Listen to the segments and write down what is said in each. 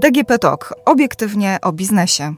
DGP Talk. Obiektywnie o biznesie.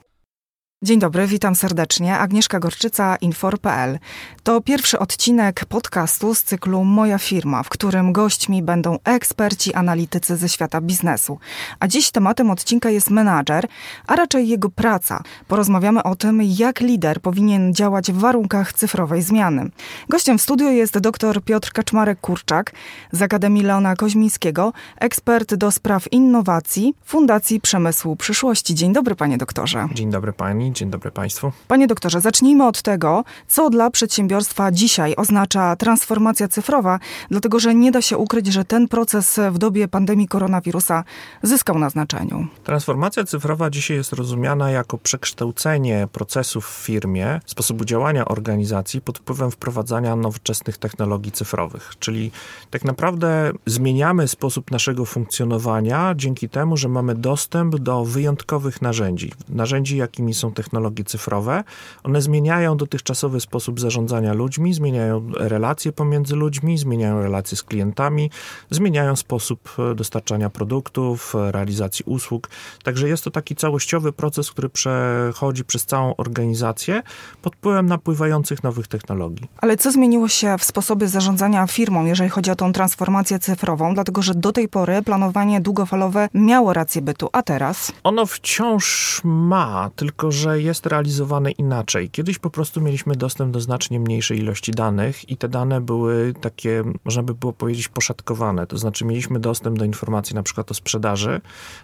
Dzień dobry, witam serdecznie. Agnieszka Gorczyca, Infor.pl. To pierwszy odcinek podcastu z cyklu Moja firma, w którym gośćmi będą eksperci, analitycy ze świata biznesu. A dziś tematem odcinka jest menadżer, a raczej jego praca. Porozmawiamy o tym, jak lider powinien działać w warunkach cyfrowej zmiany. Gościem w studiu jest dr Piotr Kaczmarek-Kurczak z Akademii Leona Koźmińskiego, ekspert do spraw innowacji Fundacji Przemysłu Przyszłości. Dzień dobry, panie doktorze. Dzień dobry pani. Dzień dobry Państwu. Panie doktorze, zacznijmy od tego, co dla przedsiębiorstwa dzisiaj oznacza transformacja cyfrowa, dlatego że nie da się ukryć, że ten proces w dobie pandemii koronawirusa zyskał na znaczeniu. Transformacja cyfrowa dzisiaj jest rozumiana jako przekształcenie procesów w firmie, sposobu działania organizacji pod wpływem wprowadzania nowoczesnych technologii cyfrowych. Czyli tak naprawdę zmieniamy sposób naszego funkcjonowania dzięki temu, że mamy dostęp do wyjątkowych narzędzi. Narzędzi, jakimi są technologie technologie cyfrowe. One zmieniają dotychczasowy sposób zarządzania ludźmi, zmieniają relacje pomiędzy ludźmi, zmieniają relacje z klientami, zmieniają sposób e, dostarczania produktów, e, realizacji usług. Także jest to taki całościowy proces, który przechodzi przez całą organizację pod wpływem napływających nowych technologii. Ale co zmieniło się w sposobie zarządzania firmą, jeżeli chodzi o tą transformację cyfrową? Dlatego, że do tej pory planowanie długofalowe miało rację bytu, a teraz? Ono wciąż ma, tylko że jest realizowane inaczej. Kiedyś po prostu mieliśmy dostęp do znacznie mniejszej ilości danych i te dane były takie, można by było powiedzieć, poszatkowane. To znaczy mieliśmy dostęp do informacji na przykład o sprzedaży,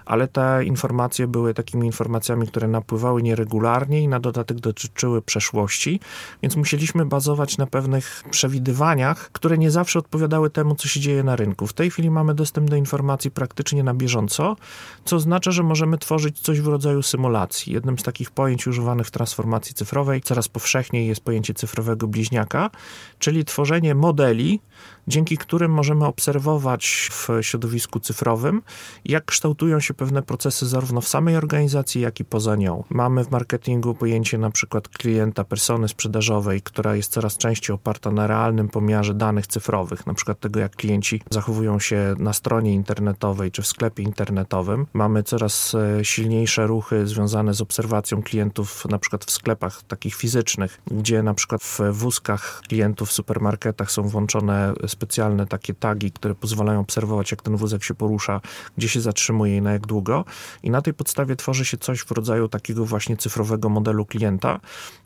ale te informacje były takimi informacjami, które napływały nieregularnie i na dodatek dotyczyły przeszłości, więc musieliśmy bazować na pewnych przewidywaniach, które nie zawsze odpowiadały temu, co się dzieje na rynku. W tej chwili mamy dostęp do informacji praktycznie na bieżąco, co oznacza, że możemy tworzyć coś w rodzaju symulacji. Jednym z takich pojęć pojęć używanych w transformacji cyfrowej. Coraz powszechniej jest pojęcie cyfrowego bliźniaka, czyli tworzenie modeli, dzięki którym możemy obserwować w środowisku cyfrowym, jak kształtują się pewne procesy zarówno w samej organizacji, jak i poza nią. Mamy w marketingu pojęcie na przykład klienta, persony sprzedażowej, która jest coraz częściej oparta na realnym pomiarze danych cyfrowych, na przykład tego, jak klienci zachowują się na stronie internetowej czy w sklepie internetowym. Mamy coraz e, silniejsze ruchy związane z obserwacją klientów, na przykład w sklepach takich fizycznych, gdzie na przykład w wózkach klientów w supermarketach są włączone specjalne takie tagi, które pozwalają obserwować, jak ten wózek się porusza, gdzie się zatrzymuje i na jak długo. I na tej podstawie tworzy się coś w rodzaju takiego właśnie cyfrowego modelu klienta.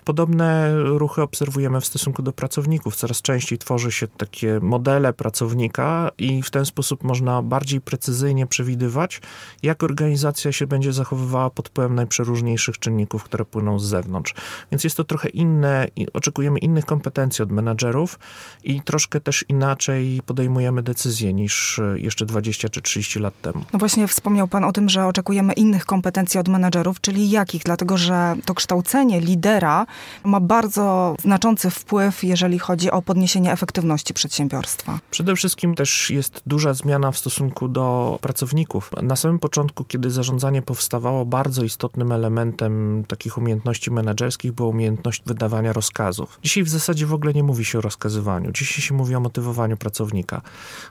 Podobne ruchy obserwujemy w stosunku do pracowników. Coraz częściej tworzy się takie modele pracownika i w ten sposób można bardziej precyzyjnie przewidywać, jak organizacja się będzie zachowywała pod wpływem najprzeróżniejszych czynników, które płyną z zewnątrz. Więc jest to trochę inne i oczekujemy innych kompetencji od menadżerów i troszkę też inaczej podejmujemy decyzje niż jeszcze 20 czy 30 lat temu. No właśnie wspomniał Pan o tym, że oczekujemy innych kompetencji od menadżerów, czyli jakich? Dlatego, że to kształcenie lidera ma bardzo znaczący wpływ, jeżeli chodzi o podniesienie efektywności przedsiębiorstwa. Przede wszystkim też jest duża zmiana w stosunku do pracowników. Na samym początku, kiedy zarządzanie powstawało, bardzo istotnym elementem takich umiejętności menedżerskich była umiejętność wydawania rozkazów. Dzisiaj w zasadzie w ogóle nie mówi się o rozkazywaniu. Dzisiaj się mówi o motywowaniu pracownika.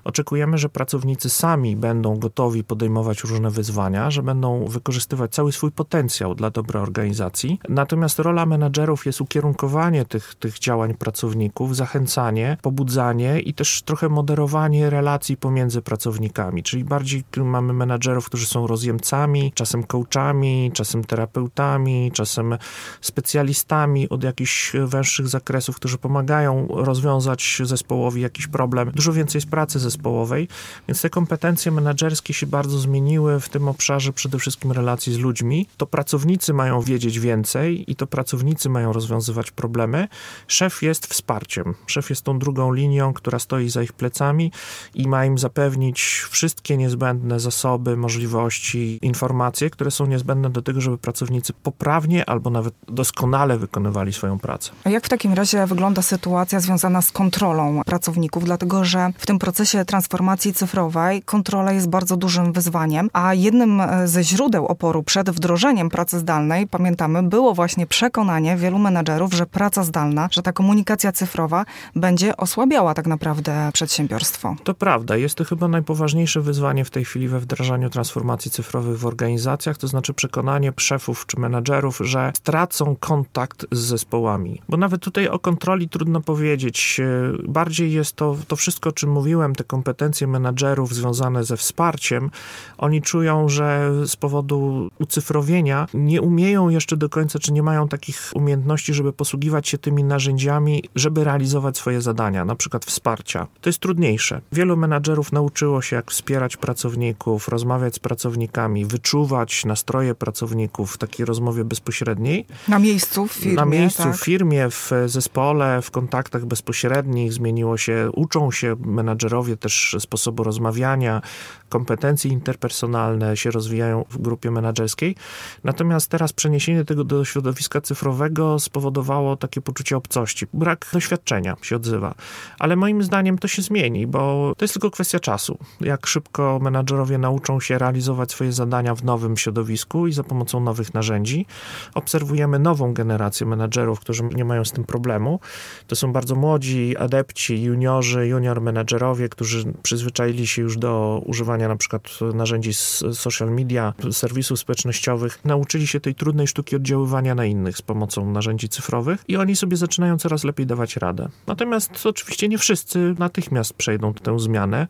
Oczekujemy, że pracownicy sami będą gotowi podejmować różne wyzwania, że będą wykorzystywać cały swój potencjał dla dobra organizacji. Natomiast rola menedżerów jest ukierunkowanie tych, tych działań pracowników, zachęcanie, pobudzanie i też trochę moderowanie relacji pomiędzy pracownikami. Czyli bardziej mamy menadżerów, którzy są rozjemcami, czasem coachami, czasem terapeutami, czasem specjalistami od jakichś węższych zakresów, którzy pomagają rozwiązać zespołowi jakiś problem. Dużo więcej jest pracy zespołowej, więc te kompetencje menedżerskie się bardzo zmieniły w tym obszarze przede wszystkim relacji z ludźmi. To pracownicy mają wiedzieć więcej i to pracownicy mają rozwiązywać problemy. Szef jest wsparciem. Szef jest tą drugą linią, która stoi za ich plecami i ma im zapewnić wszystkie niezbędne zasoby, możliwości, informacje, które są niezbędne do tego, żeby pracownicy poprawnie albo nawet doskonale wykonywali swoją pracę. A jak w takim razie wygląda sytuacja związana z kontrolą pracowników? Dlatego że w tym procesie transformacji cyfrowej kontrola jest bardzo dużym wyzwaniem, a jednym e, ze źródeł oporu przed wdrożeniem pracy zdalnej, pamiętamy, było właśnie przekonanie wielu menadżerów, że praca zdalna, że ta komunikacja cyfrowa będzie osłabiała tak naprawdę przedsiębiorstwo. To prawda. Jest to chyba najpoważniejsze wyzwanie w tej chwili we wdrażaniu transformacji cyfrowych w organizacjach, to znaczy przekonanie szefów czy menadżerów, że stracą kontakt z zespołami. Bo nawet tutaj o kontroli trudno powiedzieć. Bardziej jest to, to wszystko, o czym mówiłem, te kompetencje menadżerów związane ze wsparciem. Oni czują, że z powodu ucyfrowienia nie umieją jeszcze do końca, czy nie mają takich umiejętności, żeby posługiwać się tymi narzędziami, żeby realizować swoje zadania, na przykład wsparcia. To jest trudniejsze. Wielu menadżerów nauczyło się, jak wspierać pracowników, rozmawiać z pracownikami, wyczuwać nastroje pracowników w takiej rozmowie bezpośredniej. Na miejscu w firmie. Na miejscu tak? w firmie, w zespole, w kontaktach bezpośrednich zmieniło się, uczą się menadżerowie też sposobu rozmawiania, kompetencje interpersonalne się rozwijają w grupie menedżerskiej. Natomiast teraz przeniesienie tego do środowiska cyfrowego spowodowało takie poczucie obcości. Brak doświadczenia się odzywa. Ale moim zdaniem to się zmieni, bo to jest tylko kwestia czasu. Jak szybko menadżerowie nauczą się realizować swoje zadania w nowym środowisku i za pomocą nowych narzędzi. Obserwujemy nową generację menadżerów, którzy nie mają z tym problemu. To są bardzo młodzi adepci, juniorzy, junior menadżerowie, którzy przyzwyczaili się już do używania na przykład narzędzi z social media, serwisów społecznościowych. Nauczyli się tej trudnej sztuki oddziaływania na innych z pomocą narzędzi cyfrowych i oni sobie zaczynają coraz lepiej dawać radę. Natomiast oczywiście nie wszyscy natychmiast przejdą tę zmianę,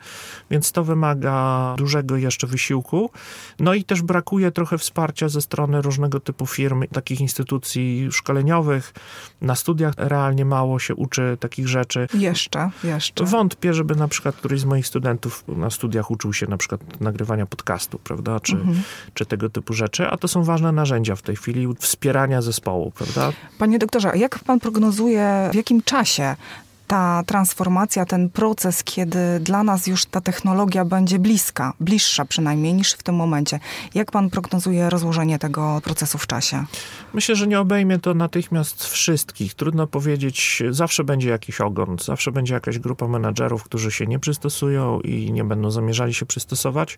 więc to wymaga dużego jeszcze wysiłku. No i też brakuje trochę wsparcia ze strony różnego typu firm, takich instytucji szkoleniowych. Na studiach realnie mało się uczy takich rzeczy. Jeszcze, jeszcze. Wątpię, żeby na przykład któryś z moich studentów na studiach uczył się na przykład nagrywania podcastu, prawda, czy, mhm. czy tego typu rzeczy, a to są ważne narzędzia w tej chwili wspierania zespołu, prawda? Panie doktorze, jak pan prognozuje, w jakim czasie ta transformacja, ten proces, kiedy dla nas już ta technologia będzie bliska, bliższa przynajmniej niż w tym momencie. Jak pan prognozuje rozłożenie tego procesu w czasie? Myślę, że nie obejmie to natychmiast wszystkich. Trudno powiedzieć, zawsze będzie jakiś ogon, zawsze będzie jakaś grupa menadżerów, którzy się nie przystosują i nie będą zamierzali się przystosować.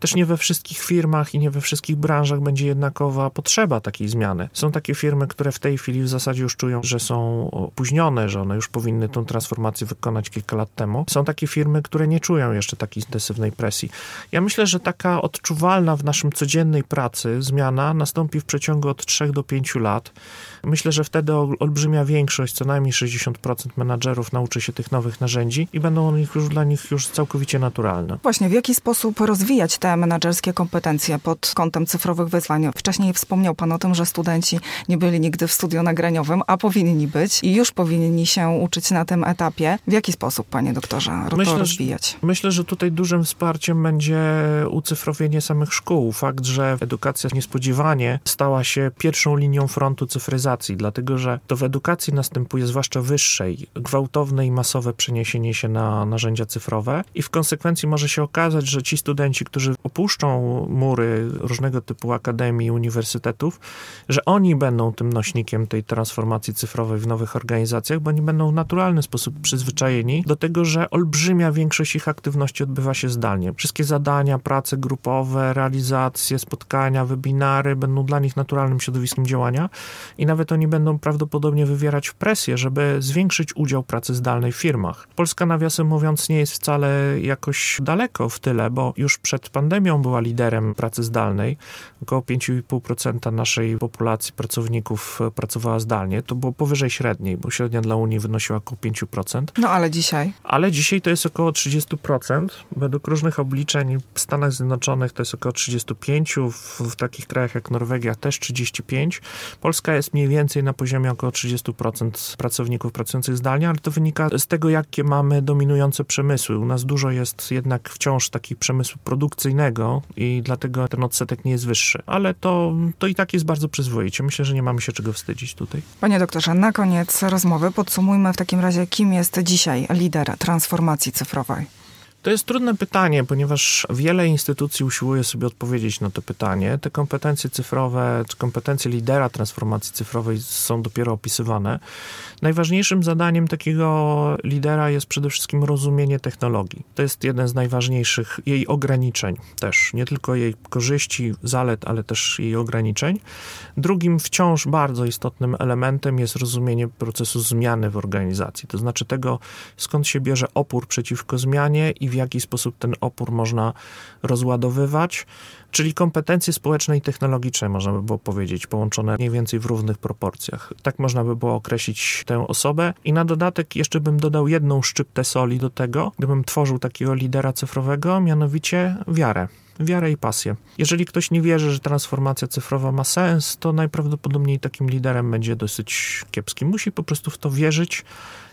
Też nie we wszystkich firmach i nie we wszystkich branżach będzie jednakowa potrzeba takiej zmiany. Są takie firmy, które w tej chwili w zasadzie już czują, że są opóźnione, że one już powinny tą transformację wykonać kilka lat temu. Są takie firmy, które nie czują jeszcze takiej intensywnej presji. Ja myślę, że taka odczuwalna w naszym codziennej pracy zmiana nastąpi w przeciągu od 3 do 5 lat. Myślę, że wtedy olbrzymia większość, co najmniej 60% menadżerów nauczy się tych nowych narzędzi i będą one już dla nich już całkowicie naturalne. Właśnie, w jaki sposób rozwijać te menadżerskie kompetencje pod kątem cyfrowych wyzwań? Wcześniej wspomniał Pan o tym, że studenci nie byli nigdy w studio nagraniowym, a powinni być i już powinni się uczyć na tym etapie. W jaki sposób, Panie doktorze, to myślę, rozwijać? Myślę, że tutaj dużym wsparciem będzie ucyfrowienie samych szkół. Fakt, że edukacja niespodziewanie stała się pierwszą linią frontu cyfryzacji dlatego że to w edukacji następuje, zwłaszcza wyższej, gwałtowne i masowe przeniesienie się na narzędzia cyfrowe i w konsekwencji może się okazać, że ci studenci, którzy opuszczą mury różnego typu akademii, uniwersytetów, że oni będą tym nośnikiem tej transformacji cyfrowej w nowych organizacjach, bo oni będą w naturalny sposób przyzwyczajeni do tego, że olbrzymia większość ich aktywności odbywa się zdalnie. Wszystkie zadania, prace grupowe, realizacje, spotkania, webinary będą dla nich naturalnym środowiskiem działania i nawet oni będą prawdopodobnie wywierać presję, żeby zwiększyć udział pracy zdalnej w firmach. Polska, nawiasem mówiąc, nie jest wcale jakoś daleko w tyle, bo już przed pandemią była liderem pracy zdalnej. Około 5,5% naszej populacji pracowników pracowała zdalnie. To było powyżej średniej, bo średnia dla Unii wynosiła około 5%. No ale dzisiaj? Ale dzisiaj to jest około 30%. Według różnych obliczeń w Stanach Zjednoczonych to jest około 35%, w, w takich krajach jak Norwegia też 35%. Polska jest mniej więcej na poziomie około 30% pracowników pracujących zdalnie, ale to wynika z tego, jakie mamy dominujące przemysły. U nas dużo jest jednak wciąż takiego przemysłu produkcyjnego i dlatego ten odsetek nie jest wyższy. Ale to, to i tak jest bardzo przyzwoicie. Myślę, że nie mamy się czego wstydzić tutaj. Panie doktorze, na koniec rozmowy podsumujmy w takim razie, kim jest dzisiaj lider transformacji cyfrowej. To jest trudne pytanie, ponieważ wiele instytucji usiłuje sobie odpowiedzieć na to pytanie. Te kompetencje cyfrowe, czy kompetencje lidera transformacji cyfrowej są dopiero opisywane. Najważniejszym zadaniem takiego lidera jest przede wszystkim rozumienie technologii. To jest jeden z najważniejszych jej ograniczeń też, nie tylko jej korzyści, zalet, ale też jej ograniczeń. Drugim wciąż bardzo istotnym elementem jest rozumienie procesu zmiany w organizacji, to znaczy tego, skąd się bierze opór przeciwko zmianie i w jaki sposób ten opór można rozładowywać, czyli kompetencje społeczne i technologiczne, można by było powiedzieć, połączone mniej więcej w równych proporcjach. Tak można by było określić tę osobę. I na dodatek jeszcze bym dodał jedną szczyptę soli do tego, gdybym tworzył takiego lidera cyfrowego, mianowicie wiarę wiarę i pasję. Jeżeli ktoś nie wierzy, że transformacja cyfrowa ma sens, to najprawdopodobniej takim liderem będzie dosyć kiepski. Musi po prostu w to wierzyć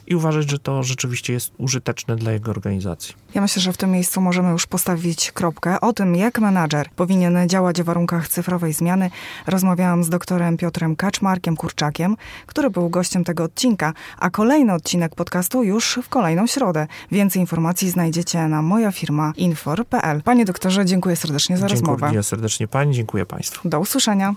i uważać, że to rzeczywiście jest użyteczne dla jego organizacji. Ja myślę, że w tym miejscu możemy już postawić kropkę. O tym, jak menadżer powinien działać w warunkach cyfrowej zmiany, rozmawiałam z doktorem Piotrem Kaczmarkiem Kurczakiem, który był gościem tego odcinka, a kolejny odcinek podcastu już w kolejną środę. Więcej informacji znajdziecie na moja firma infor.pl. Panie doktorze, dziękuję serdecznie za dziękuję rozmowę. Dziękuję serdecznie Pani, dziękuję Państwu. Do usłyszenia.